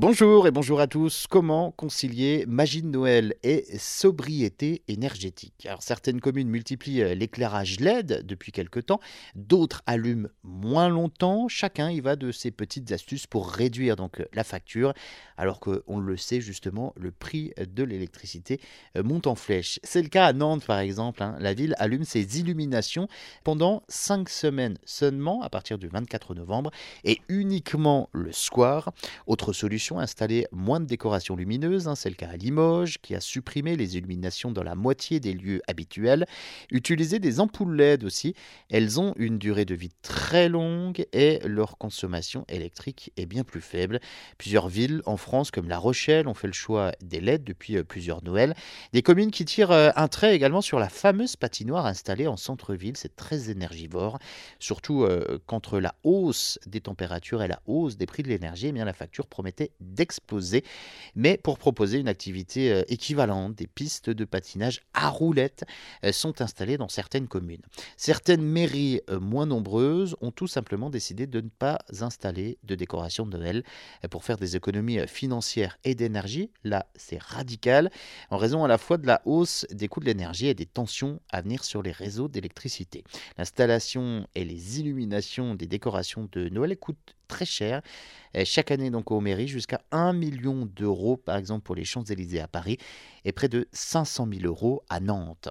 Bonjour et bonjour à tous. Comment concilier magie de Noël et sobriété énergétique? Alors certaines communes multiplient euh, l'éclairage LED depuis quelque temps, d'autres allument moins longtemps. Chacun y va de ses petites astuces pour réduire donc euh, la facture, alors qu'on le sait justement, le prix de l'électricité euh, monte en flèche. C'est le cas à Nantes par exemple. hein. La ville allume ses illuminations pendant 5 semaines seulement à partir du 24 novembre et uniquement le soir. Autre solution installer moins de décorations lumineuses, hein, c'est le cas à Limoges, qui a supprimé les illuminations dans la moitié des lieux habituels. Utiliser des ampoules LED aussi, elles ont une durée de vie très longue et leur consommation électrique est bien plus faible. Plusieurs villes en France, comme La Rochelle, ont fait le choix des LED depuis euh, plusieurs Noëls. Des communes qui tirent euh, un trait également sur la fameuse patinoire installée en centre-ville, c'est très énergivore, surtout euh, qu'entre la hausse des températures et la hausse des prix de l'énergie, eh bien la facture promettait d'exploser. Mais pour proposer une activité euh, équivalente, des pistes de patinage à roulettes euh, sont installées dans certaines communes. Certaines mairies euh, moins nombreuses ont tout simplement décidé de ne pas installer de décoration de Noël pour faire des économies financières et d'énergie. Là, c'est radical en raison à la fois de la hausse des coûts de l'énergie et des tensions à venir sur les réseaux d'électricité. L'installation et les illuminations des décorations de Noël coûtent très cher. Chaque année donc aux mairies jusqu'à 1 million d'euros par exemple pour les Champs-Élysées à Paris et près de 500 000 euros à Nantes.